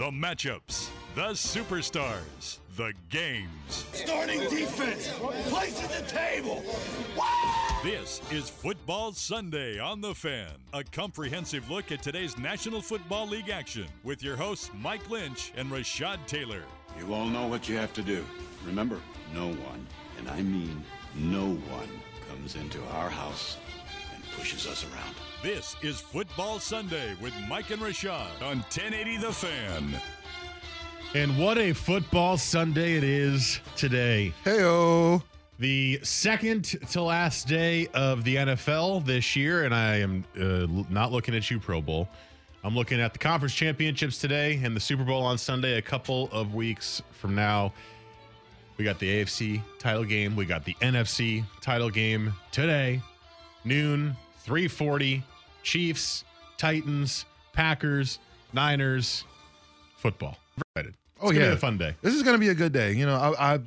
The matchups, the superstars, the games. Starting defense, place at the table. This is Football Sunday on The Fan, a comprehensive look at today's National Football League action with your hosts Mike Lynch and Rashad Taylor. You all know what you have to do. Remember, no one, and I mean no one, comes into our house and pushes us around. This is Football Sunday with Mike and Rashad on 1080 The Fan. And what a football Sunday it is today. Heyo. The second to last day of the NFL this year, and I am uh, not looking at you, Pro Bowl. I'm looking at the conference championships today and the Super Bowl on Sunday, a couple of weeks from now. We got the AFC title game. We got the NFC title game today, noon, 340. Chiefs, Titans, Packers, Niners, football. Excited. Oh It's yeah, be a fun day. This is gonna be a good day. You know, I, I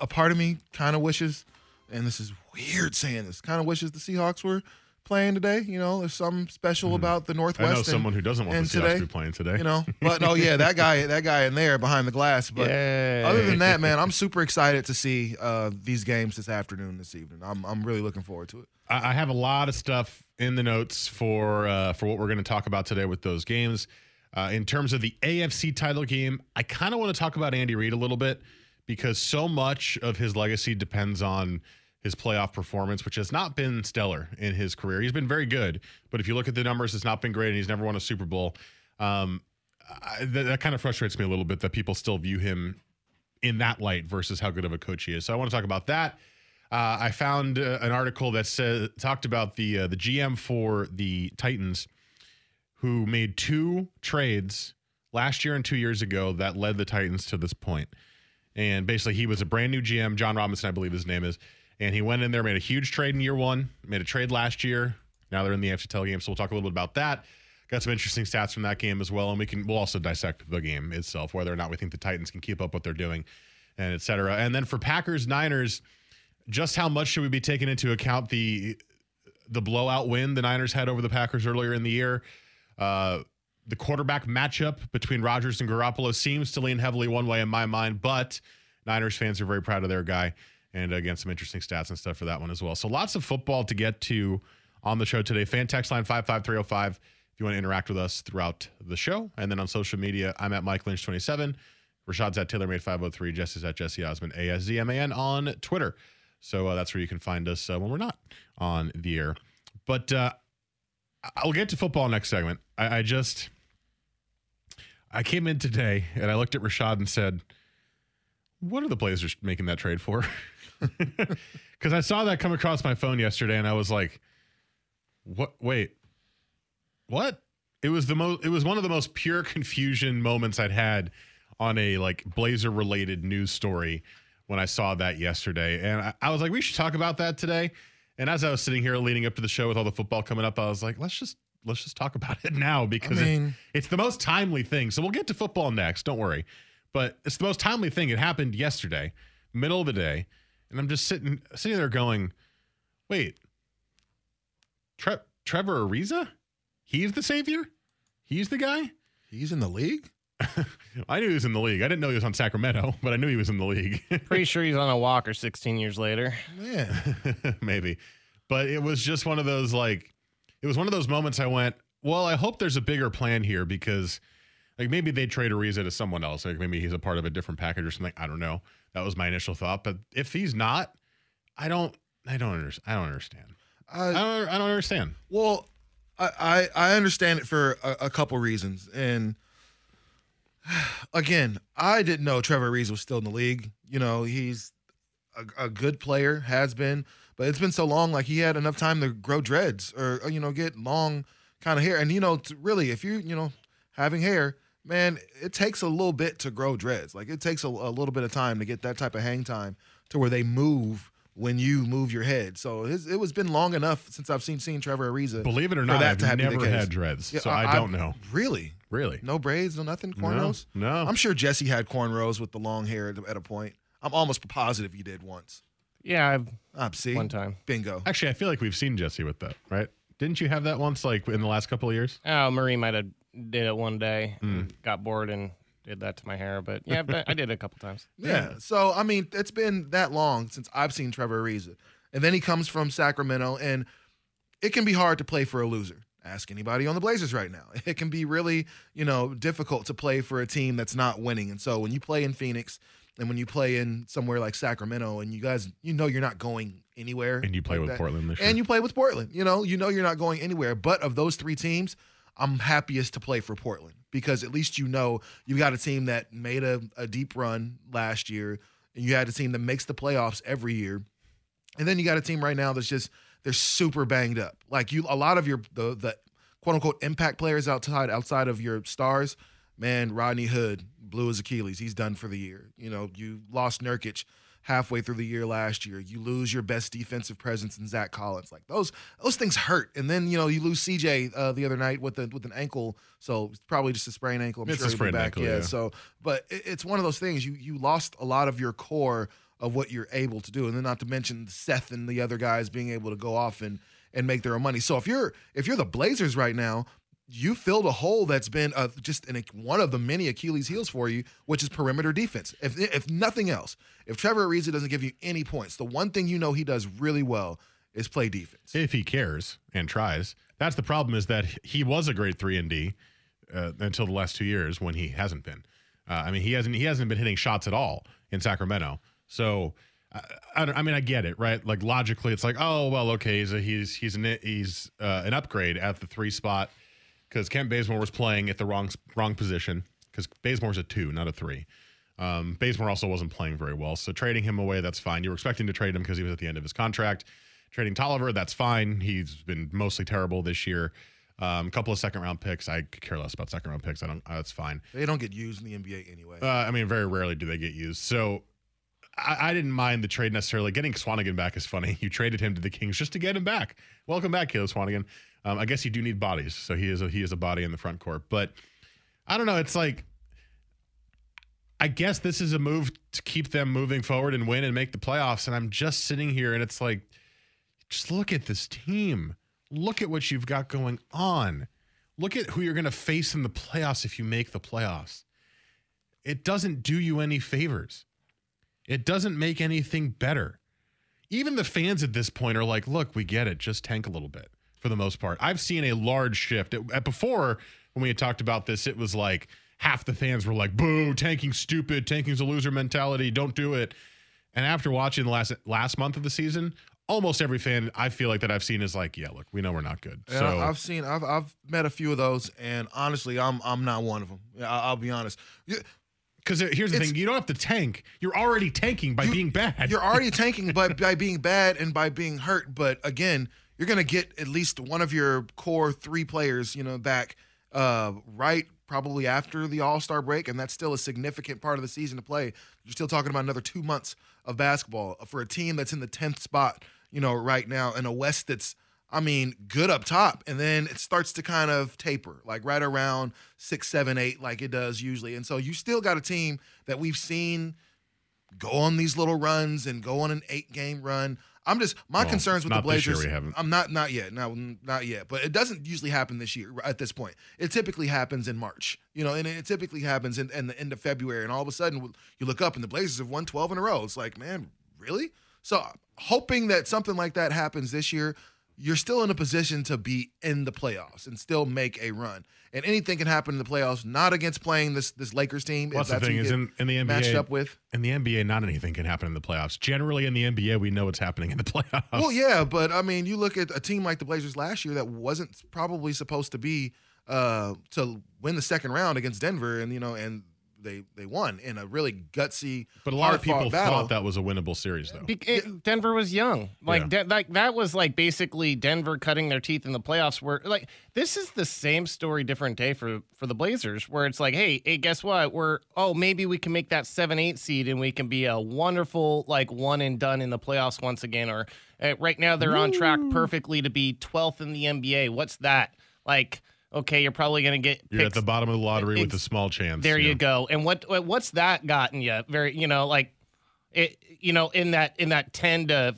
a part of me kind of wishes, and this is weird saying this, kind of wishes the Seahawks were playing today. You know, there's something special about the Northwest. I know and- someone who doesn't want the Seahawks today, to be playing today. You know, but no, yeah, that guy, that guy in there behind the glass. But other than that, man, I'm super excited to see uh, these games this afternoon, this evening. I'm I'm really looking forward to it. I I have a lot of stuff in the notes for uh, for what we're going to talk about today with those games. Uh, in terms of the AFC title game, I kind of want to talk about Andy Reid a little bit because so much of his legacy depends on his playoff performance, which has not been stellar in his career. He's been very good, but if you look at the numbers, it's not been great, and he's never won a Super Bowl. Um, I, that, that kind of frustrates me a little bit that people still view him in that light versus how good of a coach he is. So I want to talk about that. Uh, I found uh, an article that said talked about the uh, the GM for the Titans, who made two trades last year and two years ago that led the Titans to this point. And basically, he was a brand new GM, John Robinson, I believe his name is, and he went in there, made a huge trade in year one, made a trade last year. Now they're in the AFC game, so we'll talk a little bit about that. Got some interesting stats from that game as well, and we can we'll also dissect the game itself, whether or not we think the Titans can keep up what they're doing, and et cetera. And then for Packers Niners, just how much should we be taking into account the the blowout win the Niners had over the Packers earlier in the year? Uh, the quarterback matchup between Rodgers and Garoppolo seems to lean heavily one way in my mind, but Niners fans are very proud of their guy. And again, some interesting stats and stuff for that one as well. So lots of football to get to on the show today. Fan text line 55305 if you want to interact with us throughout the show. And then on social media, I'm at Mike Lynch27. Rashad's at TaylorMade503. Jesse's at Jesse Aszman, A-S-Z-M-A-N on Twitter. So uh, that's where you can find us uh, when we're not on the air. But uh, I'll get to football next segment. I, I just I came in today and I looked at Rashad and said, "What are the Blazers making that trade for?" Because I saw that come across my phone yesterday and I was like, "What? Wait, what?" It was the most. It was one of the most pure confusion moments I'd had on a like Blazer related news story when I saw that yesterday, and I, I was like, "We should talk about that today." And as I was sitting here leading up to the show with all the football coming up, I was like, "Let's just let's just talk about it now because I mean- it's the most timely thing." So we'll get to football next. Don't worry, but it's the most timely thing. It happened yesterday, middle of the day, and I'm just sitting sitting there going, "Wait, Tre- Trevor Ariza? He's the savior? He's the guy?" He's in the league. I knew he was in the league. I didn't know he was on Sacramento, but I knew he was in the league. Pretty sure he's on a walker 16 years later. Man, Maybe. But it was just one of those like it was one of those moments I went, well, I hope there's a bigger plan here because like maybe they trade Ariza to someone else. Like maybe he's a part of a different package or something. I don't know. That was my initial thought. But if he's not, I don't I don't understand. I don't understand. I I, don't I don't understand. Well, I, I I understand it for a, a couple reasons, and again, I didn't know Trevor Reeves was still in the league. You know, he's a, a good player, has been, but it's been so long. Like he had enough time to grow dreads or uh, you know get long kind of hair. And you know, really, if you you know having hair, man, it takes a little bit to grow dreads. Like it takes a, a little bit of time to get that type of hang time to where they move when you move your head. So it was been long enough since I've seen seen Trevor Ariza. Believe it or not, I've to have been the never had dreads, Yeah, so I, don't know. Really, Really? no braids, no nothing, cornrows. No. I'm sure Jesse had cornrows with the long hair at, at a point. I'm almost positive he did once. Yeah, I've Ah, see, one time. bingo. Actually, I feel like we've seen Jesse with that, right? Didn't you have that once, like in the last couple of years? Oh, Marie might have did it one day, and got bored and did that to my hair. But yeah, but I did it a couple times. Yeah. So I mean, it's been that long since I've seen Trevor Ariza, and then he comes from Sacramento, and it can be hard to play for a loser. Ask anybody on the Blazers right now. It can be really, you know, difficult to play for a team that's not winning. And so when you play in Phoenix, and when you play in somewhere like Sacramento, and you guys, you know, you're not going anywhere. And you play like with that. Portland this year. And you play with Portland. You know, you know you're not going anywhere. But of those three teams, I'm happiest to play for Portland because at least you know you've got a team that made a, a deep run last year, and you had a team that makes the playoffs every year, and then you got a team right now that's just they're super banged up. Like you, a lot of your the the quote unquote impact players outside outside of your stars. Man, Rodney Hood blew his Achilles. He's done for the year. You know, you lost Nurkic halfway through the year last year. You lose your best defensive presence in Zach Collins. Like those those things hurt. And then you know you lose CJ uh, the other night with a, with an ankle. So probably just a sprained ankle. I'm It's a sure he'll be back. ankle, yeah. yeah. So, but it, it's one of those things. You you lost a lot of your core of what you're able to do, and then not to mention Seth and the other guys being able to go off and and make their own money. So if you're if you're the Blazers right now, you filled a hole that's been uh, just an, one of the many Achilles heels for you, which is perimeter defense. If if nothing else, if Trevor Ariza doesn't give you any points, the one thing you know he does really well is play defense. if he cares and tries. That's the problem is that he was a great three and D uh, until the last two years when he hasn't been. Uh, I mean, he hasn't he hasn't been hitting shots at all in Sacramento. So, I, I, I mean, I get it, right? Like logically, it's like, oh well, okay, he's a, he's he's an he's uh, an upgrade at the three spot because Kent Bazemore was playing at the wrong wrong position because Bazemore's a two, not a three. Um, Bazemore also wasn't playing very well, so trading him away, that's fine. You were expecting to trade him because he was at the end of his contract. Trading Tolliver, that's fine. He's been mostly terrible this year. Um, a couple of second round picks. I could care less about second round picks. I don't. Uh, that's fine. They don't get used in the NBA anyway. Uh, I mean, very rarely do they get used. So I, I didn't mind the trade necessarily. Getting Swanigan back is funny. You traded him to the Kings just to get him back. Welcome back, Caleb Swanigan. Um, I guess you do need bodies, so he is a, he is a body in the front court. But I don't know. It's like I guess this is a move to keep them moving forward and win and make the playoffs. And I'm just sitting here and it's like, just look at this team. Look at what you've got going on. Look at who you're going to face in the playoffs if you make the playoffs. It doesn't do you any favors. It doesn't make anything better. Even the fans at this point are like, look, we get it. Just tank a little bit for the most part. I've seen a large shift. It- at- before, when we had talked about this, it was like half the fans were like, boo, tanking's stupid. Tanking's a loser mentality. Don't do it. And after watching the last last month of the season, almost every fan I feel like that I've seen is like, yeah, look, we know we're not good. So I've seen, I've, I've met a few of those, and honestly, I'm, I'm not one of them. I- I'll be honest. You- because here's the It's- thing, you don't have to tank. You're already tanking by being bad. You're already tanking by, by being bad and by being hurt. But again, you're going to get at least one of your core three players, you know, back uh, right probably after the All Star break, and that's still a significant part of the season to play. You're still talking about another two months of basketball for a team that's in the tenth spot, you know, right now in a West that's. I mean, good up top, and then it starts to kind of taper, like right around six, seven, eight, like it does usually. And so you still got a team that we've seen go on these little runs and go on an eight game run. I'm just my Well, concerns with the not this year Blazers. we haven't. I'm not not yet. No, not yet. But it doesn't usually happen this year at this point. It typically happens in March, you know, and it typically happens in, in the end of February. And all of a sudden, you look up and the Blazers have won 12 in a row. It's like, man, really? So hoping that something like that happens this year. You're still in a position to be in the playoffs and still make a run. And anything can happen in the playoffs, not against playing this this Lakers team. What's the thing is in, in the NBA matched up with. in the NBA, not anything can happen in the playoffs. Generally, in the NBA, we know what's happening in the playoffs. Well, yeah, but I mean, you look at a team like the Blazers last year that wasn't probably supposed to be uh, to win the second round against Denver, and you know, and they they won in a really gutsy. But a lot of people battle. thought that was a winnable series, though. Be- it- Denver was young. Like Yeah. De- like that was like basically Denver cutting their teeth in the playoffs. Where like this is the same story, different day for for the Blazers. Where it's like, hey, hey, guess what? We're oh maybe we can make that seven eight seed and we can be a wonderful like one and done in the playoffs once again. Or uh, right now they're on track perfectly to be twelfth in the NBA. What's that like? Okay, you're probably gonna get You're at the bottom of the lottery with a small chance. there yeah. you go. And what what- what's that gotten you? Very, you know, like it, you know, in that in that ten to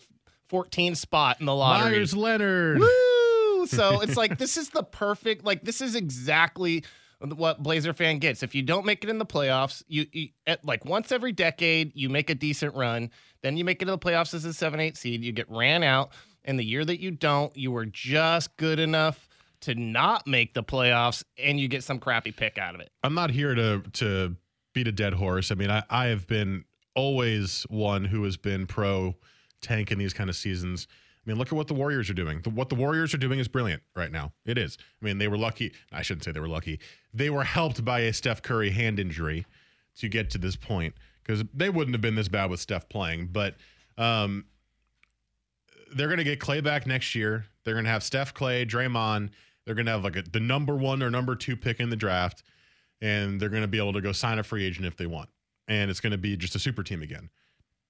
fourteen spot in the lottery. Meyers Leonard. Woo! So it's like this is the perfect. Like this is exactly what Blazer fan gets. If you don't make it in the playoffs, you, you at, like once every decade you make a decent run, then you make it to the playoffs as a seven eight seed. You get ran out, and the year that you don't, you were just good enough to not make the playoffs, and you get some crappy pick out of it. I'm not here to to beat a dead horse. I mean, I, I have been always one who has been pro tank in these kind of seasons. I mean, look at what the Warriors are doing. The, what the Warriors are doing is brilliant right now. It is. I mean, they were lucky. I shouldn't say they were lucky. They were helped by a Steph Curry hand injury to get to this point because they wouldn't have been this bad with Steph playing. But um, they're going to get Clay back next year. They're going to have Steph, Clay, Draymond. They're going to have like a, the number one or number two pick in the draft, and they're going to be able to go sign a free agent if they want. And it's going to be just a super team again.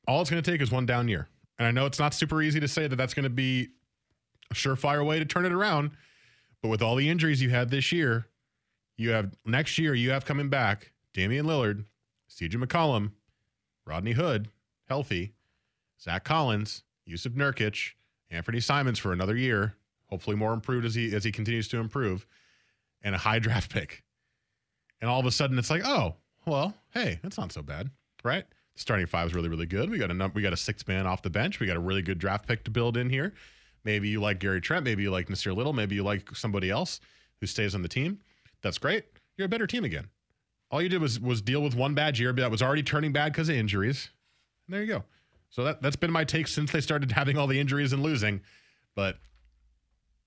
All it's going to take is one down year. And I know it's not super easy to say that that's going to be a surefire way to turn it around. But with all the injuries you had this year, you have next year, you have coming back Damian Lillard, CJ McCollum, Rodney Hood, healthy, Zach Collins, Jusuf Nurkic, Anthony Simons for another year, hopefully more improved as he as he continues to improve, and a high draft pick. And all of a sudden it's like, oh, well, hey, that's not so bad, right? Starting five is really, really good. We got a num- we got a six man off the bench. We got a really good draft pick to build in here. Maybe you like Gary Trent, maybe you like Nassir Little, maybe you like somebody else who stays on the team. That's great. You're a better team again. All you did was was deal with one bad year that was already turning bad because of injuries. And there you go. So that that's been my take since they started having all the injuries and losing. But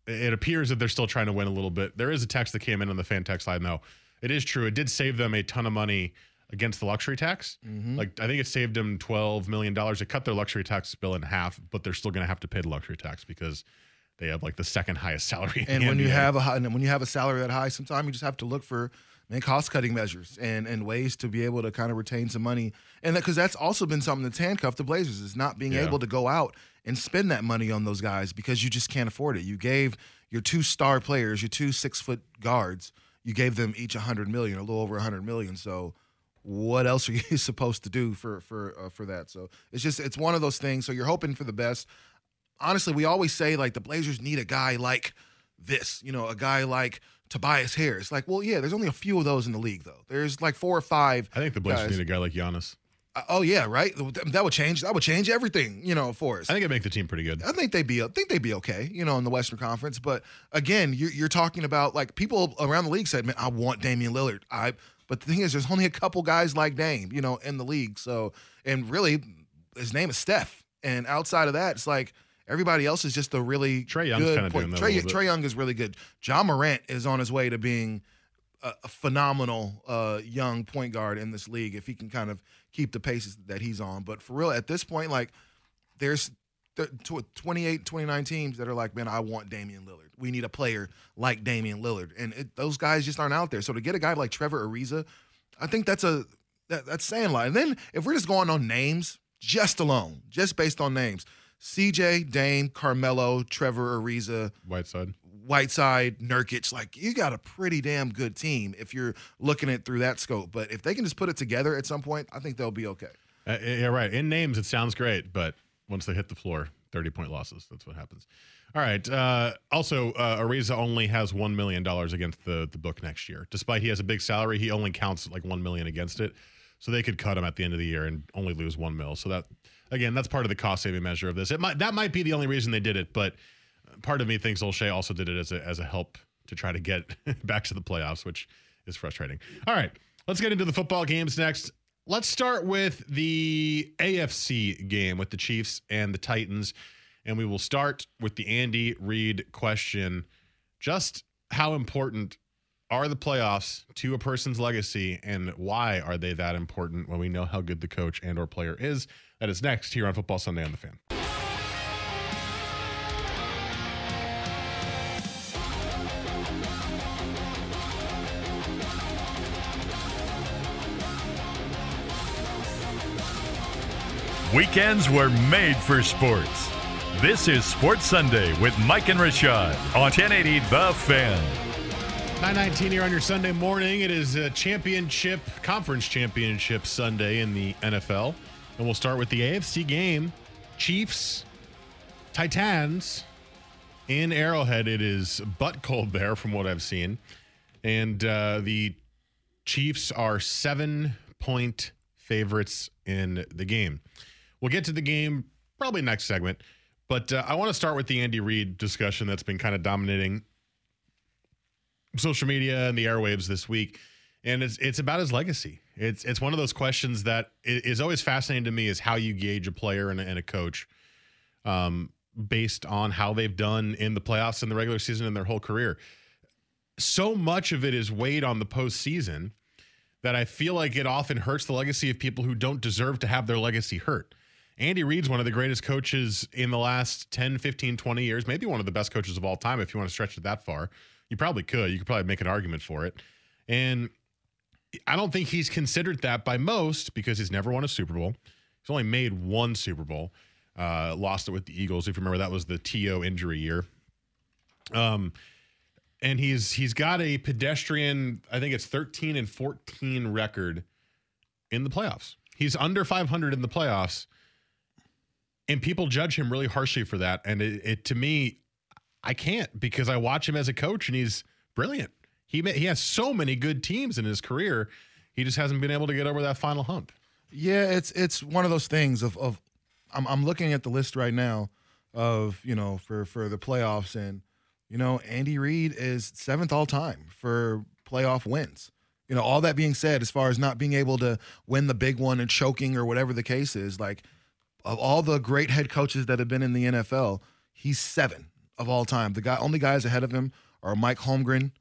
it appears that they're still trying to win a little bit. There is a text that came in on the fan text line though. It is true. It did save them a ton of money against the luxury tax. Mm-hmm. Like I think it saved them twelve million dollars. It cut their luxury tax bill in half, but they're still going to have to pay the luxury tax because they have like the second highest salary. in And the when you have a high, and when you have a salary that high, sometimes you just have to look for man cost cutting measures and and ways to be able to kind of retain some money. And because that's also been something that's handcuffed the Blazers is not being Yeah. able to go out and spend that money on those guys because you just can't afford it. You gave your two star players, your two six foot guards, you gave them each a hundred million, a little over a hundred million. So what else are you supposed to do for for uh, for that? So it's just it's one of those things. So you're hoping for the best. Honestly, we always say like the Blazers need a guy like this, you know, a guy like Tobias Harris. Like, well, yeah, there's only a few of those in the league though. There's like four or five. I think the Blazers need a guy like Giannis. Uh, oh yeah, right. That would change. That would change everything, you know, for us. I think it'd make the team pretty good. I think they'd be. I think they'd be okay, you know, in the Western Conference. But again, you're, you're talking about like people around the league said, "Man, I want Damian Lillard." I. But the thing is, there's only a couple guys like Dame, you know, in the league. So, and really, his name is Steph. And outside of that, it's like everybody else is just a really Trae Young's good point. doing Trae. Trae Young is really good. Ja Morant is on his way to being a, a phenomenal uh, young point guard in this league if he can kind of keep the paces that he's on. But for real, at this point, like there's th- 28, 29 teams that are like, man, I want Damian Lillard. We need a player like Damian Lillard, and it, those guys just aren't out there. So to get a guy like Trevor Ariza, I think that's a that, that's saying a lot. And then if we're just going on names, just alone, just based on names, CJ, Dame, Carmelo, Trevor Ariza, Whiteside. Whiteside, Nurkic, like you got a pretty damn good team if you're looking at it through that scope. But if they can just put it together at some point, I think they'll be okay. Uh, yeah, right. In names, it sounds great, but once they hit the floor, 30 point losses. That's what happens. All right. Uh, also, uh, Ariza only has $1 million against the, the book next year. Despite he has a big salary, he only counts like 1 million against it. So they could cut him at the end of the year and only lose one mil. So that, again, that's part of the cost saving measure of this. It might, that might be the only reason they did it, but part of me thinks Olshey also did it as a, as a help to try to get back to the playoffs, which is frustrating. All right. Let's get into the football games next. Let's start with the AFC game with the Chiefs and the Titans. And we will start with the Andy Reid question. Just how important are the playoffs to a person's legacy and why are they that important when we know how good the coach and or player is? That is next here on Football Sunday on the Fan. Weekends were made for sports. This is Sports Sunday with Mike and Rashad on 1080 The Fan. 919 here on your Sunday morning. It is a championship, conference championship Sunday in the NFL. And we'll start with the AFC game Chiefs, Titans in Arrowhead. It is butt cold there from what I've seen. And uh, the Chiefs are seven point favorites in the game. We'll get to the game probably next segment, but uh, I want to start with the Andy Reid discussion that's been kind of dominating social media and the airwaves this week, and it's it's about his legacy. It's it's one of those questions that is always fascinating to me is how you gauge a player and a, and a coach, um, based on how they've done in the playoffs and the regular season and their whole career. So much of it is weighed on the postseason that I feel like it often hurts the legacy of people who don't deserve to have their legacy hurt. Andy Reid's one of the greatest coaches in the last 10, 15, 20 years, maybe one of the best coaches of all time if you want to stretch it that far. You probably could. You could probably make an argument for it. And I don't think he's considered that by most because he's never won a Super Bowl. He's only made one Super Bowl. Uh, lost it with the Eagles. If you remember, that was the T.O. injury year. Um, and he's he's got a pedestrian. I think it's 13 and 14 record in the playoffs. He's under 500 in the playoffs, and people judge him really harshly for that. And it, it to me, I can't because I watch him as a coach, and he's brilliant. He he has so many good teams in his career. He just hasn't been able to get over that final hump. Yeah, it's it's one of those things of of I'm I'm looking at the list right now of you know for for the playoffs and you know Andy Reid is seventh all time for playoff wins. You know, all that being said, as far as not being able to win the big one and choking or whatever the case is, like of all the great head coaches that have been in the NFL, he's seven of all time. The guy only guys ahead of him are Mike Holmgren,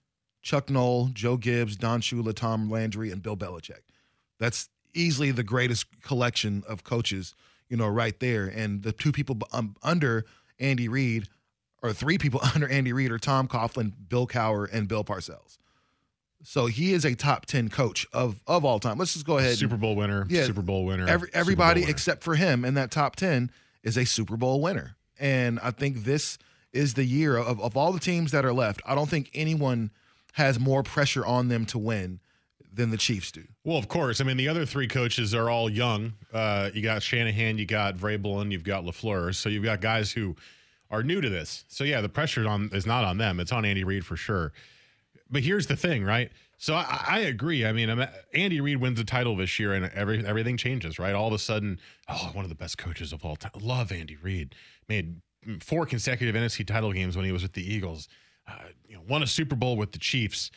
Chuck Noll, Joe Gibbs, Don Shula, Tom Landry, and Bill Belichick. That's easily the greatest collection of coaches, you know, right there. And the two people um, under Andy Reid, or three people under Andy Reid, are Tom Coughlin, Bill Cowher, and Bill Parcells. So he is a top ten coach of of all time. Let's just go ahead. Super Bowl winner. Yeah, Super Bowl winner. Every, everybody Bowl winner. except for him in that top 10 is a Super Bowl winner. And I think this is the year of, of all the teams that are left. I don't think anyone has more pressure on them to win than the Chiefs do. Well, of course. I mean, the other three coaches are all young. Uh, you got Shanahan, you got Vrabel, and you've got Lafleur. So you've got guys who are new to this. So yeah, the pressure on is not on them. It's on Andy Reid for sure. But here's the thing, right? So I, I agree. I mean, I'm, Andy Reid wins the title this year, and every everything changes, right? All of a sudden, oh, one of the best coaches of all time. Love Andy Reid. Made four consecutive NFC title games when he was with the Eagles. Uh, you know, won a Super Bowl with the Chiefs.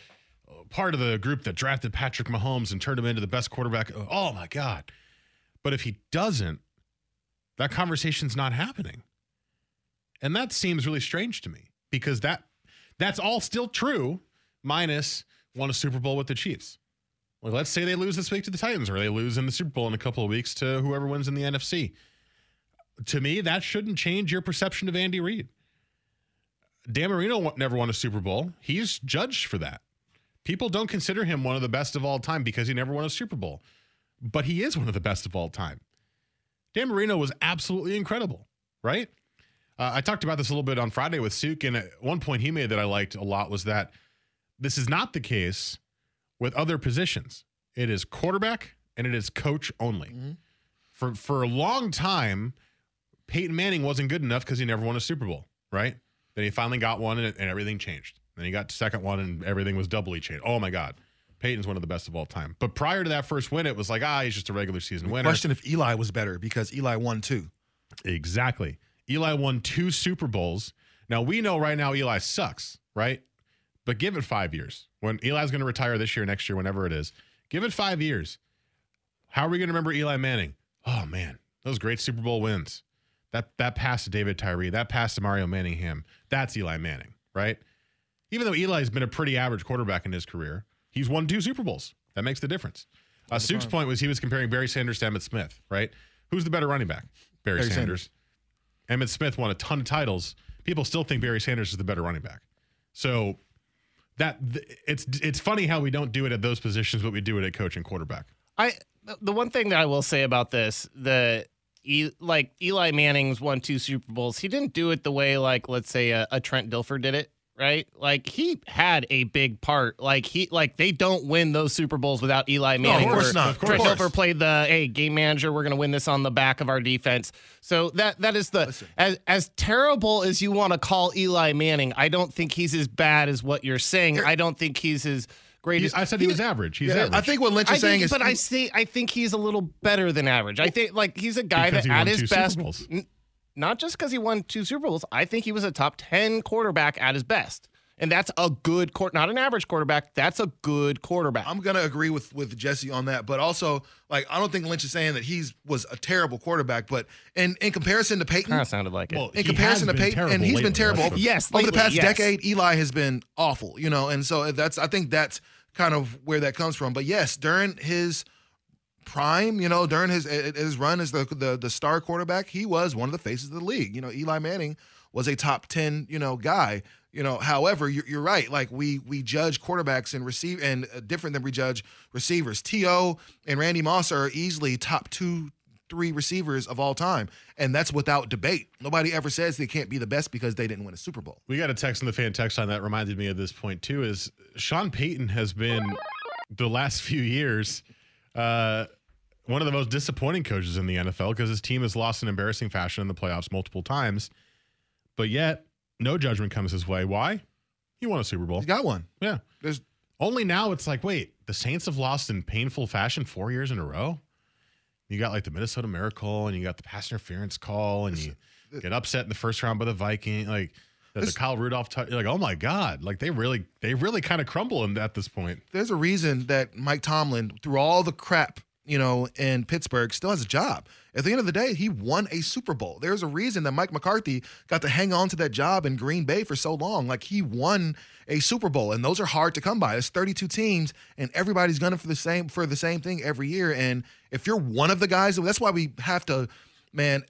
Uh, part of the group that drafted Patrick Mahomes and turned him into the best quarterback. Oh my God! But if he doesn't, that conversation's not happening, and that seems really strange to me because that that's all still true, minus won a Super Bowl with the Chiefs. Well, let's say they lose this week to the Titans, or they lose in the Super Bowl in a couple of weeks to whoever wins in the NFC. To me, that shouldn't change your perception of Andy Reid. Dan Marino never won a Super Bowl. He's judged for that. People don't consider him one of the best of all time because he never won a Super Bowl, but he is one of the best of all time. Dan Marino was absolutely incredible, right? Uh, I talked about this a little bit on Friday with Suk, and at one point he made that I liked a lot was that this is not the case with other positions. It is quarterback and it is coach only. Mm-hmm. For for a long time, Peyton Manning wasn't good enough because he never won a Super Bowl, right? Then he finally got one and, and everything changed. Then he got second one and everything was doubly changed. Oh my God. Peyton's one of the best of all time. But prior to that first win, it was like, ah, he's just a regular season winner. Question if Eli was better because Eli won two. Exactly. Eli won two Super Bowls. Now we know right now Eli sucks, right? But give it five years. When Eli's going to retire this year, next year, whenever it is, give it five years. How are we going to remember Eli Manning? Oh man, those great Super Bowl wins. That that pass to David Tyree, that pass to Mario Manningham. That's Eli Manning, right? Even though Eli's been a pretty average quarterback in his career, he's won two Super Bowls. That makes the difference. Uh, Suke's point was he was comparing Barry Sanders to Emmitt Smith, right? Who's the better running back? Barry, Barry Sanders. Emmitt Smith won a ton of titles. People still think Barry Sanders is the better running back. So that th- it's it's funny how we don't do it at those positions, but we do it at coach and quarterback. I the one thing that I will say about this, the E- like Eli Manning's won two Super Bowls. He didn't do it the way like let's say a, a Trent Dilfer did it, right? Like he had a big part. Like he like they don't win those Super Bowls without Eli Manning. Of course not. Of Trent course. Dilfer played the hey game manager. We're gonna win this on the back of our defense. So that that is the Listen. as as terrible as you want to call Eli Manning. I don't think he's as bad as what you're saying. I don't think he's as great He's, I said he was average. He's Yeah, average. I think what Lynch is I saying think, is, but I say I think he's a little better than average. I think like he's a guy that he won at his two Super best, Bowls. n- not just because he won two Super Bowls. I think he was a top ten quarterback at his best, and that's a good court, not an average quarterback. That's a good quarterback. I'm gonna agree with with Jesse on that, but also like I don't think Lynch is saying that he's was a terrible quarterback, but in in comparison to Peyton, kind of sounded like it. Well, in comparison to has been Peyton, and terrible he's lately, been terrible. that's for- Yes, over the past yes. decade, Eli has been awful. You know, and so that's I think that's kind of where that comes from. But yes, during his prime, you know, during his his run as the the, the star quarterback, he was one of the faces of the league. You know, Eli Manning was a top ten, you know, guy. You know, however, you're, you're right. Like we we judge quarterbacks and receive and uh, different than we judge receivers. T.O. and Randy Moss are easily top two, three receivers of all time, and that's without debate. Nobody ever says they can't be the best because they didn't win a Super Bowl. We got a text in the fan text line that reminded me of this point too. Is Sean Payton has been the last few years uh, one of the most disappointing coaches in the NFL because his team has lost in embarrassing fashion in the playoffs multiple times, but yet no judgment comes his way. Why? He won a Super Bowl. He's got one. Yeah. There's Only now it's like, wait, the Saints have lost in painful fashion four years in a row. You got like the Minnesota Miracle, and you got the pass interference call, and you get upset in the first round by the Viking, like the, the Kyle Rudolph. T- you're like, oh my god, like they really, they really kind of crumble in, at this point. there's a reason that Mike Tomlin, through all the crap, you know, in Pittsburgh, still has a job. At the end of the day, he won a Super Bowl. There's a reason that Mike McCarthy got to hang on to that job in Green Bay for so long. Like he won a Super Bowl, and those are hard to come by. There's 32 teams, and everybody's gunning for the same for the same thing every year. And if you're one of the guys, that's why we have to, man,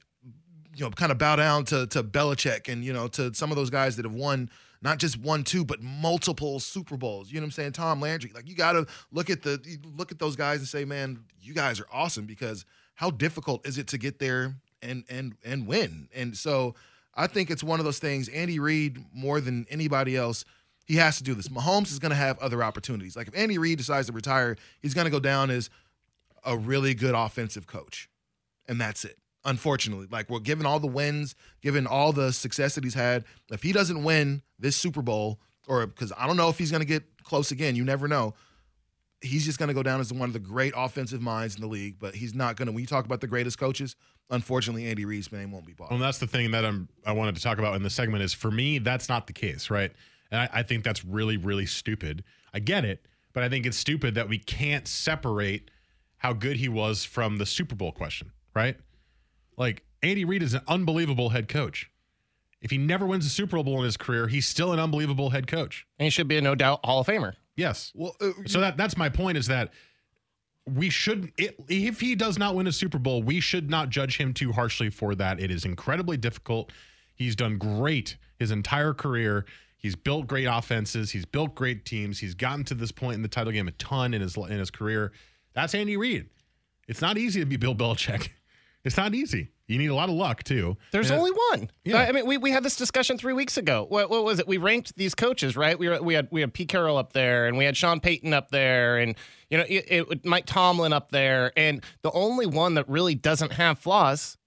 you know, kind of bow down to to Belichick and you know to some of those guys that have won not just one, two, but multiple Super Bowls. You know what I'm saying? Tom Landry. Like you got to look at the look at those guys and say, man, you guys are awesome because how difficult is it to get there and and and win? And so I think it's one of those things. Andy Reid more than anybody else. He has to do this. Mahomes is going to have other opportunities. Like if Andy Reid decides to retire, he's going to go down as a really good offensive coach and that's it. Unfortunately, like we're given all the wins, given all the success that he's had. If he doesn't win this Super Bowl, or because I don't know if he's going to get close again, you never know. He's just going to go down as one of the great offensive minds in the league, but he's not going to. When you talk about the greatest coaches, unfortunately, Andy Reid's name won't be bought. Well, that's the thing that I'm I wanted to talk about in the segment is for me that's not the case, right? And I, I think that's really really stupid. I get it, but I think it's stupid that we can't separate how good he was from the Super Bowl question, right? Like Andy Reid is an unbelievable head coach. If he never wins a Super Bowl in his career, he's still an unbelievable head coach. and he should be a no doubt Hall of Famer. Yes. well, uh, So that that's my point is that we should it, if he does not win a Super Bowl, we should not judge him too harshly for that. It is incredibly difficult. He's done great his entire career. He's built great offenses. He's built great teams. He's gotten to this point in the title game a ton in his in his career. That's Andy Reid. It's not easy to be Bill Belichick. It's not easy. You need a lot of luck too. There's And- only one. Yeah. I mean, we, we had this discussion three weeks ago. What, what was it? We ranked these coaches, right? We were, we had we had Pete Carroll up there, and we had Sean Payton up there, and you know, it, it, Mike Tomlin up there, and the only one that really doesn't have flaws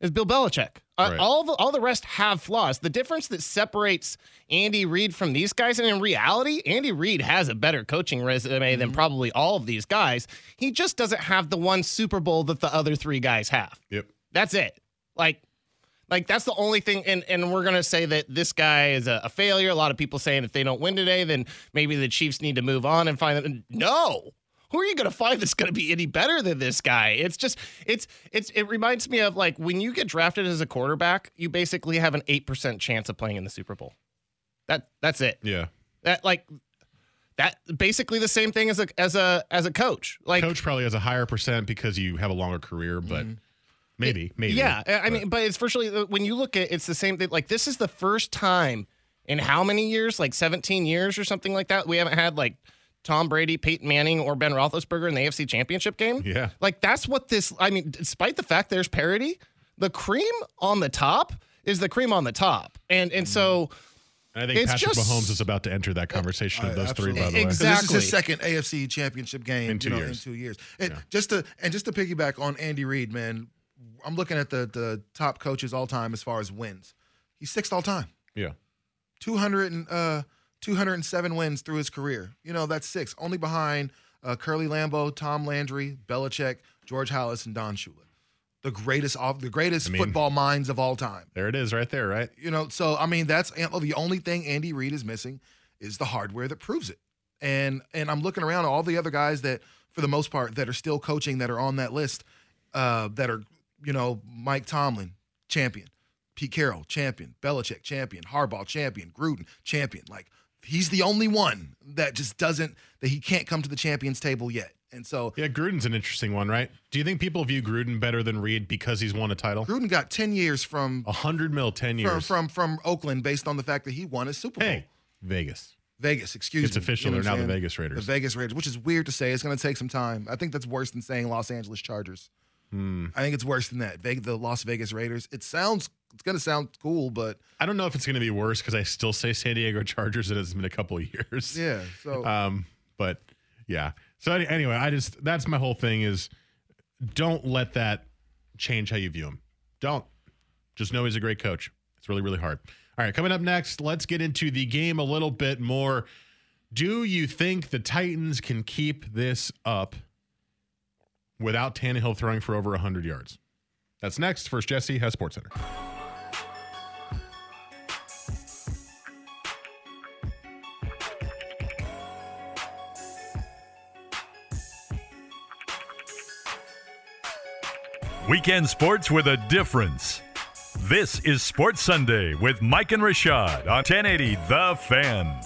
is Bill Belichick. Uh, Right. All the all the rest have flaws. The difference that separates Andy Reid from these guys, and in reality, Andy Reid has a better coaching resume than probably all of these guys. He just doesn't have the one Super Bowl that the other three guys have. Yep. That's it. Like, like that's the only thing. And and we're gonna say that this guy is a, a failure. A lot of people saying if they don't win today, then maybe the Chiefs need to move on and find them. No. Who are you gonna find that's gonna be any better than this guy? It's just it's it's it reminds me of like when you get drafted as a quarterback, you basically have an eight percent chance of playing in the Super Bowl. That that's it. Yeah. That like that basically the same thing as a as a as a coach. Like Coach probably has a higher percent because you have a longer career, but mm-hmm. maybe, maybe. Yeah, I mean, but it's virtually uh, when you look at it's the same thing. Like this is the first time in how many years? Like 17 years or something like that. We haven't had like Tom Brady, Peyton Manning, or Ben Roethlisberger in the AFC Championship game. Yeah. like that's what this. I mean, despite the fact there's parity, the cream on the top is the cream on the top, and and so. And I think It's Patrick just- Mahomes is about to enter that conversation of I- those three, by the way. Ex- 'Cause This is Exactly. his second AFC championship game In two you know, years. In two years. And Yeah. just to and just to piggyback on Andy Reid, man, I'm looking at the the top coaches all time as far as wins. He's sixth all time. Yeah. 200 and uh 207 wins through his career. You know, that's six, only behind uh, Curly Lambeau, Tom Landry, Belichick, George Halas, and Don Shula. The greatest off the greatest I mean- football minds of all time. There it is right there, right? You know, so I mean, that's the only thing Andy Reid is missing is the hardware that proves it. And and I'm looking around all the other guys that, for the most part, that are still coaching that are on that list, uh, that are you know Mike Tomlin, champion, Pete Carroll, champion, Belichick, champion, Harbaugh, champion, Gruden, champion. Like he's the only one that just doesn't that he can't come to the champions table yet. And so Yeah, Gruden's an interesting one, right? Do you think people view Gruden better than Reid because he's won a title? Gruden got 10 years from A hundred mil, ten years. from from Oakland based on the fact that he won a Super Bowl. hey, Vegas. Vegas, excuse It's me. It's official. You know They're now I'm the? Vegas Raiders. The Vegas Raiders, which is weird to say. It's going to take some time. I think that's worse than saying Los Angeles Chargers. Hmm. I think it's worse than that. Ve- the Las Vegas Raiders. It sounds, it's going to sound cool, but I don't know if it's going to be worse because I still say San Diego Chargers. It has been a couple of years. yeah. So Um, but yeah. So anyway, I just that's my whole thing is don't let that change how you view him. Don't. Just know he's a great coach. It's really really hard. All right, coming up next, let's get into the game a little bit more. Do you think the Titans can keep this up without Tannehill throwing for over 100 yards? That's next. First, Jesse has Sports Center. Weekend sports with a difference. This is Sports Sunday with Mike and Rashad on 1080 The Fan.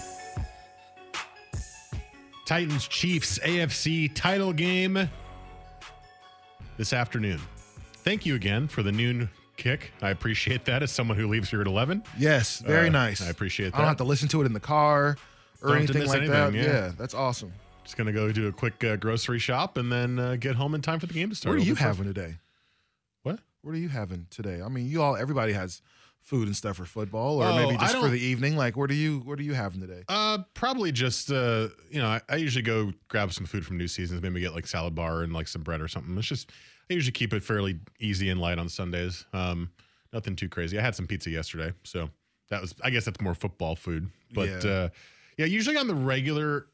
Titans Chiefs AFC title game this afternoon. Thank you again for the noon kick. I appreciate that as someone who leaves here at 11. yes, very Uh, nice. I appreciate I that. don't have to listen to it in the car or Don't anything like that. yeah. Yeah. that's awesome. Just going to go do a quick uh, grocery shop and then uh, get home in time for the game to start. What are you having today? What? What are you having today? I mean, you all, everybody has food and stuff for football, or Oh, maybe just for the evening. Like, what are you, what are you having today? Uh, probably just uh, you know, I, I usually go grab some food from New Seasons, maybe get like salad bar and like some bread or something. It's just I usually keep it fairly easy and light on Sundays. Um, nothing too crazy. I had some pizza yesterday, so that was I guess that's more football food. But Yeah. uh, yeah, usually on the regular.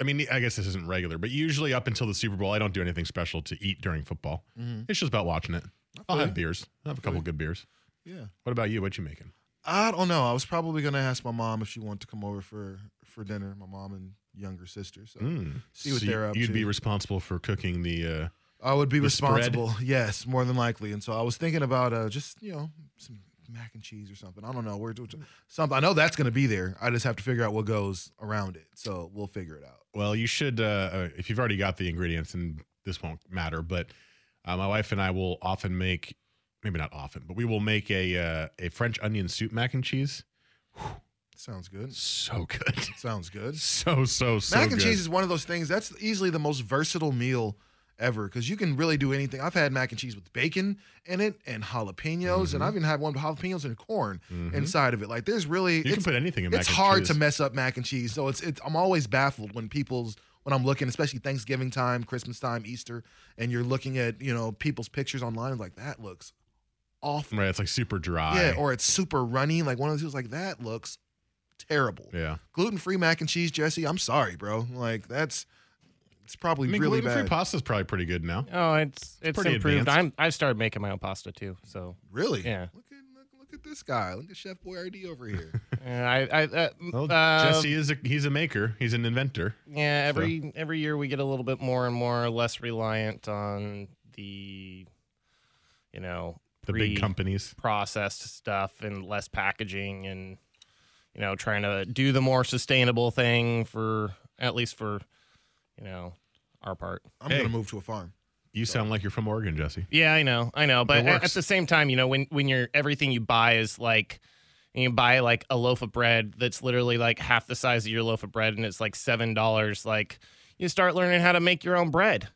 I mean, I guess this isn't regular, but usually up until the Super Bowl, I don't do anything special to eat during football. It's just about watching it. I'll have beers. I'll have a couple good beers. Yeah. What about you? What you making? I don't know. I was probably gonna ask my mom if she wanted to come over for for dinner. My mom and younger sister. So Mm. see what So they're up You'd to. be responsible for cooking the. Uh, I would be the spread? responsible. Yes, more than likely. And so I was thinking about uh, just you know some mac and cheese or something. I don't know. We're doing something. I know that's gonna be there. I just have to figure out what goes around it. So we'll figure it out. Well, you should, uh, uh, if you've already got the ingredients, and this won't matter, but uh, my wife and I will often make, maybe not often, but we will make a uh, a French onion soup mac and cheese. Sounds good. So good, Sounds good. so so so. mac and good. cheese is one of those things that's easily the most versatile meal ever because you can really do anything. I've had mac and cheese with bacon in it and jalapenos, Mm-hmm. and I've even had one with jalapenos and corn inside of it. Like there's really You can put anything in mac it's hard cheese. to mess up mac and cheese. So it's it's I'm always baffled when people's when I'm looking, especially Thanksgiving time, Christmas time, Easter, and you're looking at you know people's pictures online. Like that looks awful. Right, it's like super dry. Yeah, or it's super runny. Like one of those like that looks terrible. yeah. Gluten free mac and cheese, Jesse. I'm sorry, bro. Like that's it's probably I mean, really gluten-free bad. pasta is probably pretty good now. Oh, it's it's pretty improved. advanced. I'm I've started making my own pasta too. So really? Yeah. Look at look, look at this guy. Look at Chef Boyardee over here. yeah, I I uh, Well, uh, Jesse is a he's a maker. He's an inventor. Yeah, every every year we get a little bit more and more less reliant on the, you know, The big companies. processed stuff and less packaging and you know, trying to do the more sustainable thing for at least for, you know, our part. I'm Hey. gonna move to a farm. You sound like you're from Oregon, Jesse. Yeah, I know, I know, but at, at the same time, you know, when when you're everything you buy is like, you buy like a loaf of bread that's literally like half the size of your loaf of bread, and it's like seven dollars. Like, you start learning how to make your own bread.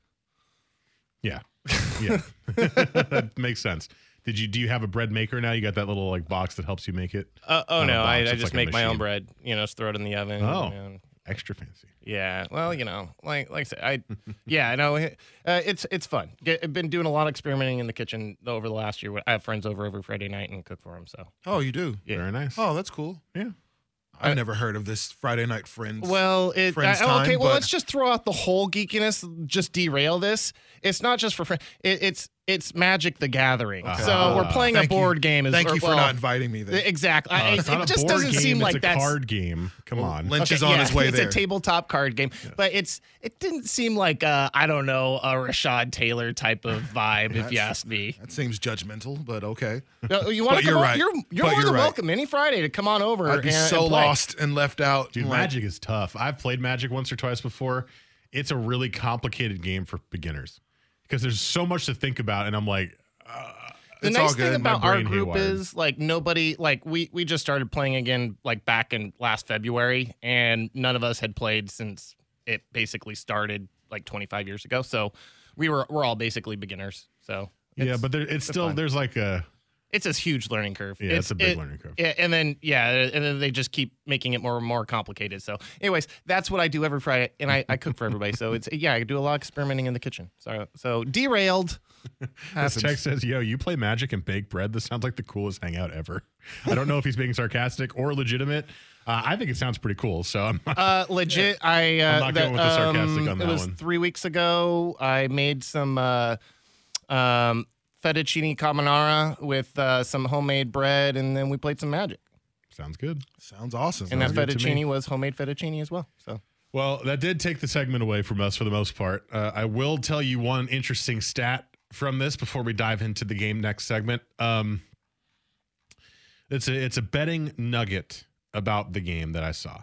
Yeah. Yeah. that makes sense. Did you do you have a bread maker now? You got that little like box that helps you make it Uh, oh Not no, I, I just like make my own bread. You know, just throw it in the oven. Oh. and- extra fancy. Yeah, well, you know, like like I said, I yeah, I know uh, it's it's fun. Get, I've been doing a lot of experimenting in the kitchen over the last year. I have friends over every Friday night and cook for them. So Oh, you do? Yeah. Very nice. Oh, that's cool. Yeah. I've never heard of this Friday night friends. well, it Friends I- oh, okay. well, but- let's just throw out the whole geekiness. Just derail this. It's not just for friends. It, it's it's Magic the Gathering. So Ah. we're playing a Thank you. board game. As, Thank or- you for well, not inviting me there. Exactly. I- Uh, it it just doesn't game, seem it's like a that's card game. Come on. Lynch is on yeah, his way it's there. a tabletop card game, but it's it didn't seem like uh, I don't know a Rashad Taylor type of vibe, if you ask me. that seems judgmental, but okay. No, you want But to you're come? o- right. You're you're But more you're than right. welcome any Friday to come on over. I'd be and, so and lost and left out. Dude, Like, Magic is tough. I've played Magic once or twice before. It's a really complicated game for beginners because there's so much to think about, and I'm like, uh, The It's all nice thing about our group haywired. is like nobody like we we just started playing again like back in last February, and none of us had played since it basically started like 25 years ago. So we were we're all basically beginners. So yeah, but there, it's still fine. there's like a it's a huge learning curve. Yeah, it's a big learning curve. Yeah, and then yeah, and then they just keep making it more and more complicated. So, anyways, that's what I do every Friday, and I, I cook for everybody. So it's yeah, I do a lot of experimenting in the kitchen. So so derailed. This text says, "Yo, you play Magic and bake bread. This sounds like the coolest hangout ever." I don't know if he's being sarcastic or legitimate. Uh, I think it sounds pretty cool. So I'm Uh, legit. I uh, I'm not going with the sarcastic um, on It that was one. three weeks ago. I made some uh, um, fettuccine carbonara with uh, some homemade bread, and then we played some Magic. sounds good. Sounds awesome. And that Sounds good to me. fettuccine was homemade fettuccine as well. So Well, that did take the segment away from us for the most part. Uh, I will tell you one interesting stat from this before we dive into the game next segment. Um, it's a it's a betting nugget about the game that I saw.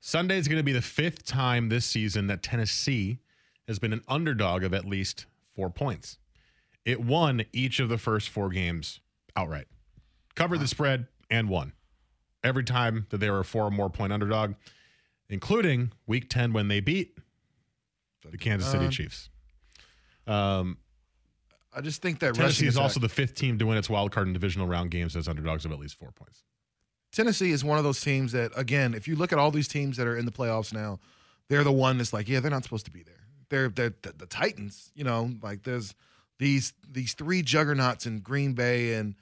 Sunday is going to be the fifth time this season that Tennessee has been an underdog of at least four points. It won each of the first four games outright, covered the spread, and won every time that they were a four or more point underdog including week 10 when they beat the Kansas City Um, Chiefs. Um, I just think that Tennessee is attack- also the fifth team to win its wild card and divisional round games as underdogs of at least four points. Tennessee is one of those teams that, again, if you look at all these teams that are in the playoffs now, they're the one that's like, yeah, they're not supposed to be there. They're they're the, the Titans, you know, like there's these these three juggernauts in Green Bay and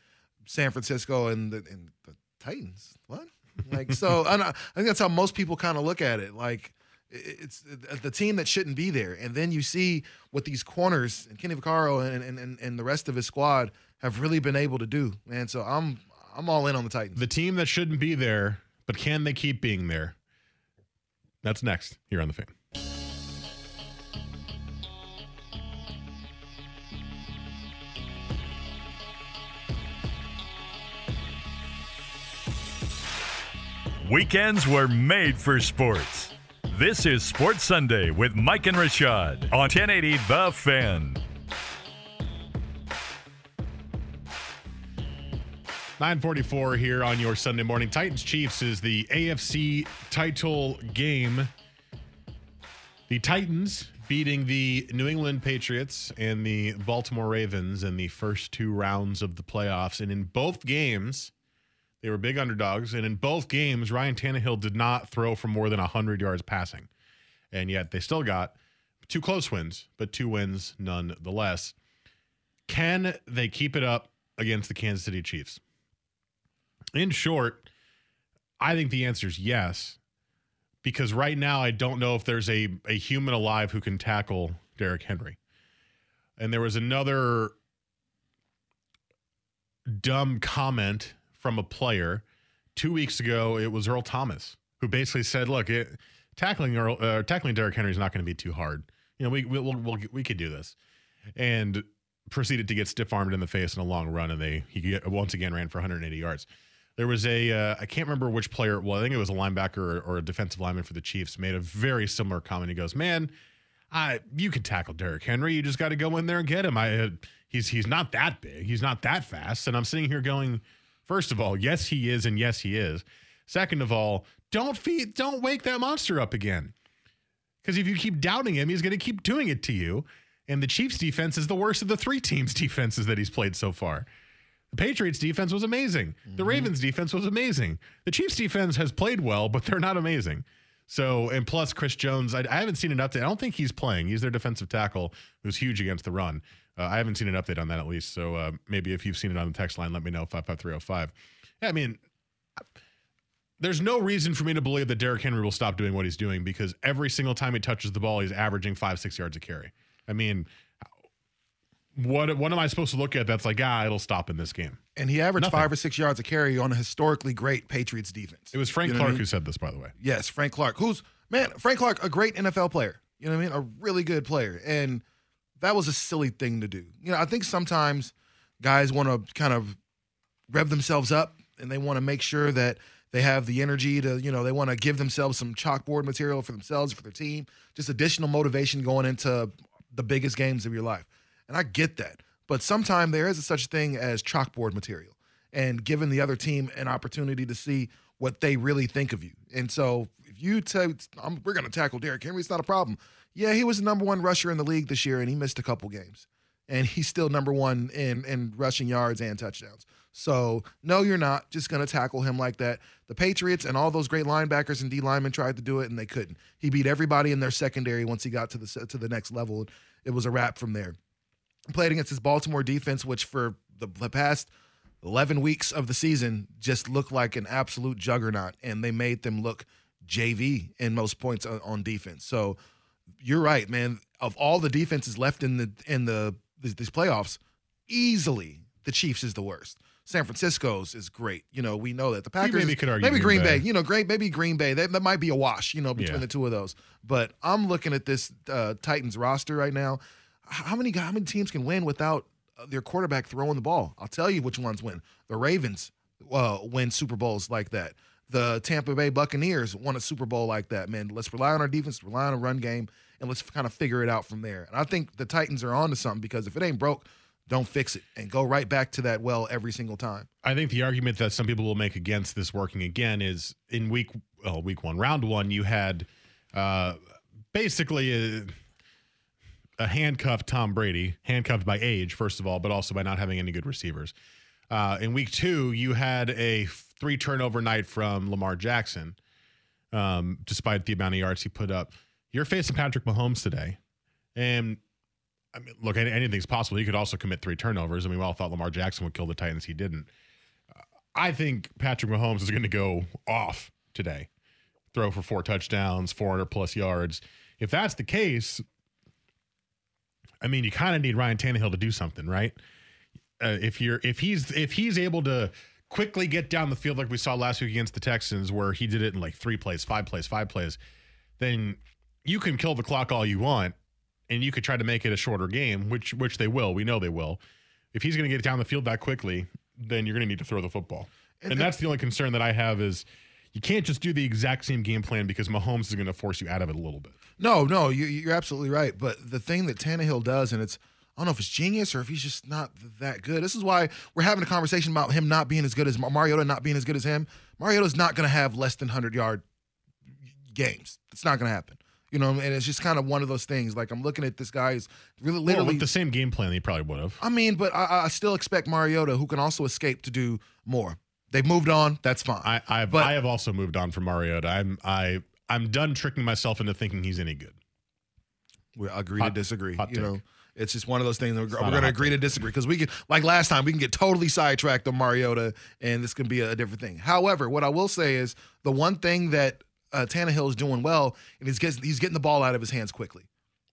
San Francisco and the, and the Titans. What? Like so, I, I think that's how most people kind of look at it. Like it's uh, the team that shouldn't be there, and then you see what these corners and Kenny Vaccaro and and, and and the rest of his squad have really been able to do. And so I'm I'm all in on the Titans. The team that shouldn't be there, but can they keep being there? That's next here on the fan. Weekends were made for sports. This is Sports Sunday with Mike and Rashad on 1080 The Fan. 944 here on your Sunday morning. Titans Chiefs is the AFC title game. The Titans beating the New England Patriots and the Baltimore Ravens in the first two rounds of the playoffs. And in both games, they were big underdogs. And in both games, Ryan Tannehill did not throw for more than 100 yards passing. And yet they still got two close wins, but two wins nonetheless. Can they keep it up against the Kansas City Chiefs? In short, I think the answer is yes. Because right now, I don't know if there's a, a human alive who can tackle Derrick Henry. And there was another dumb comment from a player two weeks ago. It was Earl Thomas who basically said, "Look, it, tackling Earl, uh, tackling Derrick Henry is not going to be too hard. You know, we we we'll, we'll, we could do this." And proceeded to get stiff armed in the face in a long run, and they he get- once again ran for 180 yards. There was a uh, I can't remember which player it was. I think it was a linebacker or, or a defensive lineman for the Chiefs made a very similar comment. He goes, "Man, I you can tackle Derrick Henry. You just got to go in there and get him. I uh, he's he's not that big. He's not that fast." And I'm sitting here going, first of all, yes he is, and yes he is. Second of all, don't feed, don't wake that monster up again. Because if you keep doubting him, he's going to keep doing it to you. And the Chiefs defense is the worst of the three teams' defenses that he's played so far. The Patriots defense was amazing. The mm-hmm. Ravens defense was amazing. The Chiefs defense has played well, but they're not amazing. So, and plus Chris Jones, I, I haven't seen an update. I don't think he's playing. He's their defensive tackle who's huge against the run. Uh, I haven't seen an update on that at least. So uh, maybe if you've seen it on the text line, let me know, 55305. Yeah, I mean, there's no reason for me to believe that Derrick Henry will stop doing what he's doing because every single time he touches the ball, he's averaging five, six yards a carry. I mean, what what am I supposed to look at that's like, ah, it'll stop in this game? And he averaged Nothing. five or six yards a carry on a historically great Patriots defense. It was Frank You know Clark I mean? who said this, by the way. Yes, Frank Clark, who's man, Frank Clark, a great NFL player. You know what I mean? A really good player. And that was a silly thing to do. You know, I think sometimes guys want to kind of rev themselves up and they want to make sure that they have the energy to, you know, they want to give themselves some chalkboard material for themselves, for their team, just additional motivation going into the biggest games of your life. And I get that. But sometimes there is such a thing as chalkboard material and giving the other team an opportunity to see what they really think of you. And so if you I'm, we're going to tackle Derrick Henry, it's not a problem. Yeah, he was the number one rusher in the league this year, and he missed a couple games, and he's still number one in in rushing yards and touchdowns. So no, you're not just going to tackle him like that. The Patriots and all those great linebackers and D linemen tried to do it, and they couldn't. He beat everybody in their secondary once he got to the to the next level. It was a wrap from there played against his Baltimore defense, which for the, the past 11 weeks of the season just looked like an absolute juggernaut, and they made them look JV in most points on, on defense. So you're right, man. Of all the defenses left in the in the these these playoffs, easily the Chiefs is the worst. San Francisco's is great. You know, we know that the Packers. maybe could argue maybe Green Green Bay. Bay. You know, great. Maybe Green Bay. That, that might be a wash. You know, between Yeah. the two of those. But I'm looking at this uh, Titans roster right now. How many how many teams can win without uh, their quarterback throwing the ball? I'll tell you which ones win. The Ravens uh, win Super Bowls like that. The Tampa Bay Buccaneers won a Super Bowl like that. Man, let's rely on our defense, rely on a run game, and let's kind of figure it out from there. And I think the Titans are onto something because if it ain't broke, don't fix it and go right back to that well every single time. I think the argument that some people will make against this working again is in week well, week one, round one, you had uh, basically a, a handcuffed Tom Brady, handcuffed by age, first of all, but also by not having any good receivers. Uh, in week two, you had a three turnover night from Lamar Jackson, um, despite the amount of yards he put up. You're facing Patrick Mahomes today, and I mean, look, anything's possible. He could also commit three turnovers. I mean, we all thought Lamar Jackson would kill the Titans. He didn't. I think Patrick Mahomes is going to go off today, throw for four touchdowns, 400 plus yards. If that's the case, I mean, you kind of need Ryan Tannehill to do something, right? Uh, if you're if he's if he's able to quickly get down the field like we saw last week against the Texans, where he did it in like three plays, five plays, five plays, then you can kill the clock all you want, and you could try to make it a shorter game, which which they will. We know they will. If he's going to get down the field that quickly, then you're going to need to throw the football, and, that's the only concern that I have is. You can't just do the exact same game plan because Mahomes is going to force you out of it a little bit. No, no, you, you're absolutely right. But the thing that Tannehill does, and it's I don't know if it's genius or if he's just not that good. This is why we're having a conversation about him not being as good as Mariota, not being as good as him. Mariota's not going to have less than hundred yard games. It's not going to happen. You know, and it's just kind of one of those things. Like I'm looking at this guy is really Well, literally. with the same game plan, he probably would have. I mean, but I, I still expect Mariota, who can also escape, to do more. They've moved on. That's fine. I I've, But- I have also moved on from Mariota. I'm I I'm done tricking myself into thinking he's any good. We agree Hot- to disagree. You know, it's just one of those things. That we're, we're going to agree to disagree because we can, like last time, we can get totally sidetracked on Mariota, and this can be a, different thing. However, what I will say is the one thing that uh, Tannehill is doing well, and he's getting, he's getting the ball out of his hands quickly.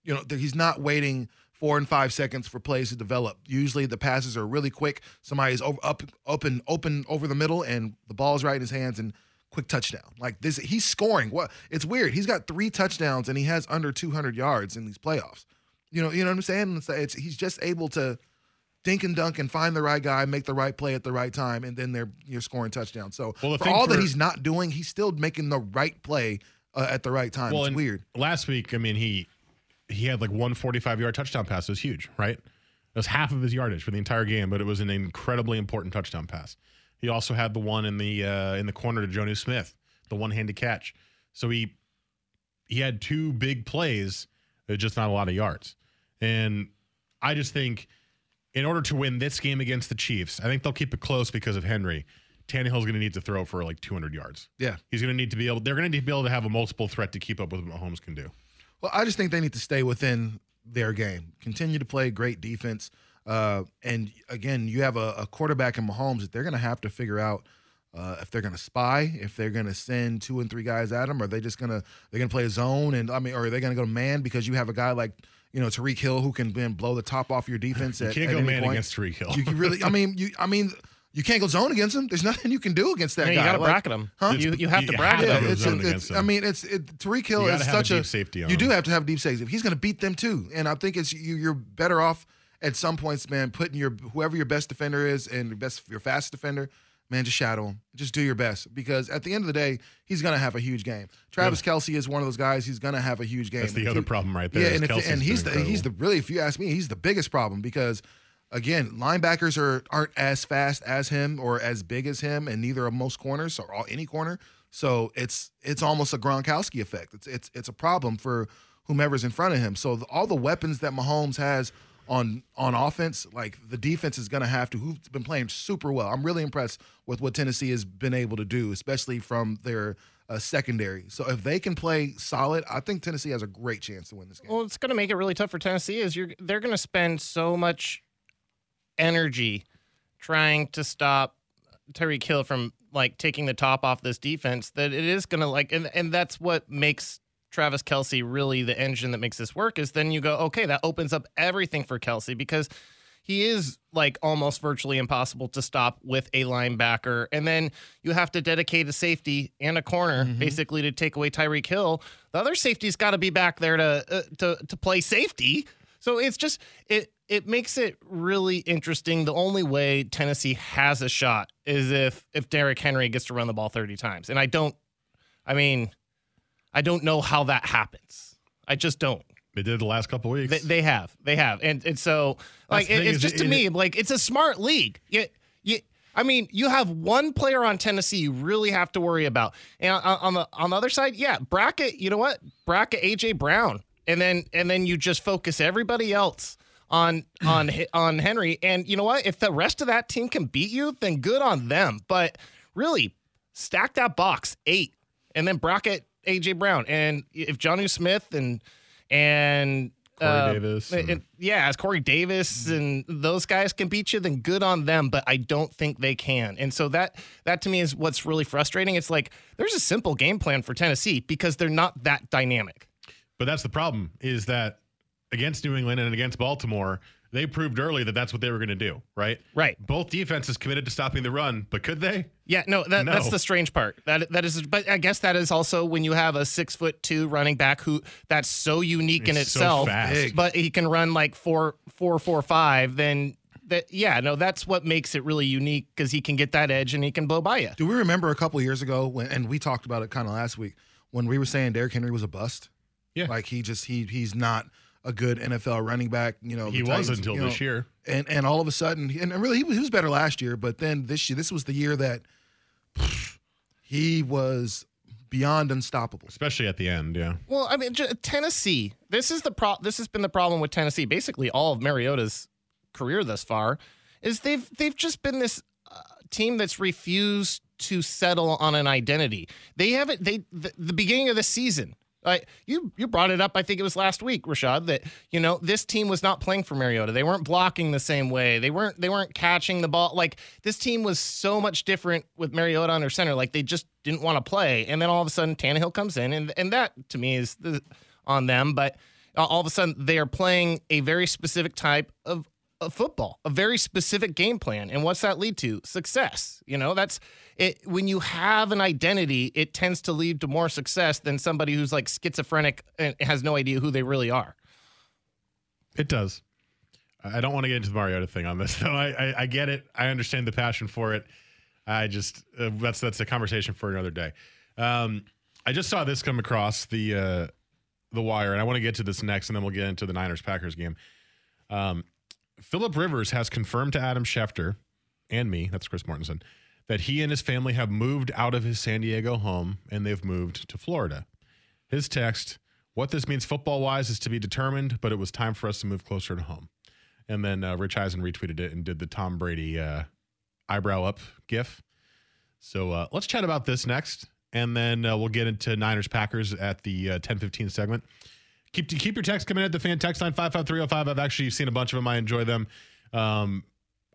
You know, he's not waiting four and five seconds for plays to develop. Usually, the passes are really quick. Somebody's over, up, open, open over the middle, and the ball's right in his hands, and quick touchdown. Like this, he's scoring. What? It's weird. He's got three touchdowns, and he has under 200 yards in these playoffs. You know, you know what I'm saying? It's, it's he's just able to dink and dunk and find the right guy, make the right play at the right time, and then they're you're scoring touchdowns. So Well, for all that he's not doing, he's still making the right play uh, at the right time. Well, it's weird. Last week, I mean, he he had like one 45 yard touchdown pass. It was huge, right? It was half of his yardage for the entire game, but it was an incredibly important touchdown pass. He also had the one in the uh, in the corner to Jonnu Smith, the one handed catch. So he he had two big plays, uh, just not a lot of yards. And I just think in order to win this game against the Chiefs, I think they'll keep it close because of Henry. Tannehill's going to need to throw for like 200 yards. Yeah. He's going to need to be able. They're going to need to be able to have a multiple threat to keep up with what Mahomes can do. Well, I just think they need to stay within their game, continue to play great defense. Uh, and again, you have a, a quarterback in Mahomes that they're going to have to figure out uh, if they're going to spy, if they're going to send two and three guys at him, or are they just going to they're going to play a zone, and I mean, or are they going to go man because you have a guy like you know Tyreek Hill who can then blow the top off your defense. You can't at go any man point. against Tyreek Hill. You, you really, I mean, you, I mean, you can't go zone against him. There's nothing you can do against that Yeah, you got to Like, bracket him. Huh? You, you have You to have bracket to yeah, go him. it's, zone it's, against I mean, it's it, Tyreek Hill You is have a such deep safety on You do have to have deep safety. He's going to beat them too, and I think it's you, you're better off at some points, man. Putting your whoever your best defender is and your best your fastest defender, man, just shadow him. Just do your best because at the end of the day, he's going to have a huge game. Travis Kelce is one of those guys. He's going to have a huge game. That's the other you- problem right there. yeah, and, if, and he's the he's the really, if you ask me, he's the biggest problem because again, linebackers are aren't as fast as him or as big as him, and neither are most corners or all, any corner. So it's it's almost a Gronkowski effect. It's it's it's a problem for whomever's in front of him. So the, all the weapons that Mahomes has on on offense, like the defense is going to have to. Who's been playing super well. I'm really impressed with what Tennessee has been able to do, especially from their uh, secondary. So if they can play solid, I think Tennessee has a great chance to win this game. Well, it's going to make it really tough for Tennessee. Is you're they're going to spend so much energy trying to stop Tyreek Hill from like taking the top off this defense that it is going to like, and and that's what makes Travis Kelce really the engine that makes this work. Is then you go, okay, that opens up everything for Kelce because he is like almost virtually impossible to stop with a linebacker. And then you have to dedicate a safety and a corner basically to take away Tyreek Hill. The other safety's got to be back there to uh, to to play safety. So it's just it it makes it really interesting. The only way Tennessee has a shot is if if Derrick Henry gets to run the ball 30 times. And I don't I mean I don't know how that happens. I just don't. They did the last couple weeks. They, they have, they have, and and so like it, it's just to it- me it- like it's a smart league. You, you, I mean, you have one player on Tennessee you really have to worry about, and on, on the on the other side, yeah, bracket. You know what? Bracket AJ Brown, and then and then you just focus everybody else on on on Henry, and you know what? If the rest of that team can beat you, then good on them. But really, stack that box eight, and then bracket AJ Brown, and if Jonnu Smith and and Corey uh, Davis and- and- yeah, as Corey Davis and those guys can beat you, then good on them. But I don't think they can. And so that that to me is what's really frustrating. It's like there's a simple game plan for Tennessee because they're not that dynamic. But that's the problem is that against New England and against Baltimore, they proved early that that's what they were going to do, right? Right. Both defenses committed to stopping the run, but could they? Yeah, no, that, that's the strange part. That that is, but I guess that is also when you have a six foot two running back who that's so unique in He's so itself, fast. But he can run like four four four five. Then that yeah, no, that's what makes it really unique because he can get that edge and he can blow by you. Do we remember a couple years ago when, and we talked about it kind of last week when we were saying Derrick Henry was a bust? Yeah. like he just he he's not a good NFL running back. You know, He the was Titans, until you know, this year. and and all of a sudden, and really he was, he was better last year, but then this year, this was the year that he was beyond unstoppable. Especially at the end, yeah. Well, I mean, j- Tennessee. This is the pro. This has been the problem with Tennessee. Basically, all of Mariota's career thus far is they've they've just been this uh, team that's refused to settle on an identity. They haven't. They the, the beginning of the season. Like you, you brought it up. I think it was last week, Rashad. That you know this team was not playing for Mariota. They weren't blocking the same way. They weren't. They weren't catching the ball. Like this team was so much different with Mariota under center. Like they just didn't want to play. And then all of a sudden, Tannehill comes in, and and that to me is the, on them. But uh, all of a sudden, they are playing a very specific type of, of football, a very specific game plan. And what's that lead to? Success. You know, that's it. When you have an identity, it tends to lead to more success than somebody who's like schizophrenic and has no idea who they really are. It does. I don't want to get into the Mariota thing on this, though. I, I, I get it. I understand the passion for it. I just uh, that's that's a conversation for another day. Um, I just saw this come across the uh, the wire, and I want to get to this next, and then we'll get into the Niners Packers game. Um, Philip Rivers has confirmed to Adam Schefter and me, that's Chris Mortensen, that he and his family have moved out of his San Diego home and they've moved to Florida. His text, what this means football wise is to be determined, but it was time for us to move closer to home. And then uh, Rich Eisen retweeted it and did the Tom Brady uh, eyebrow up gif. So uh, let's chat about this next, and then uh, we'll get into Niners Packers at the uh, 10:15 segment. Keep keep your text coming at the fan text line five five three zero five. I've actually seen a bunch of them. I enjoy them. Um,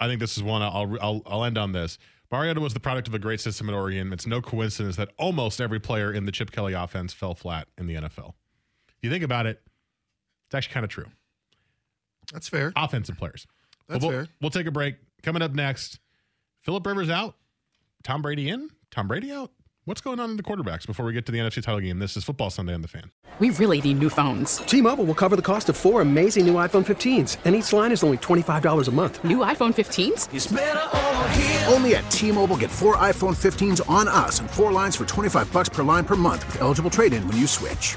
I think this is one. I'll I'll I'll end on this. Mariota was the product of a great system at Oregon. It's no coincidence that almost every player in the Chip Kelly offense fell flat in the NFL. If you think about it, it's actually kind of true. That's fair. Offensive players. That's we'll, fair. We'll take a break. Coming up next, Philip Rivers out. Tom Brady in. Tom Brady out. What's going on in the quarterbacks before we get to the NFC title game? This is Football Sunday on the Fan. We really need new phones. T-Mobile will cover the cost of four amazing new iPhone 15s, and each line is only $25 a month. New iPhone 15s? Only at T-Mobile get four iPhone 15s on us and four lines for 25 bucks per line per month with eligible trade-in when you switch.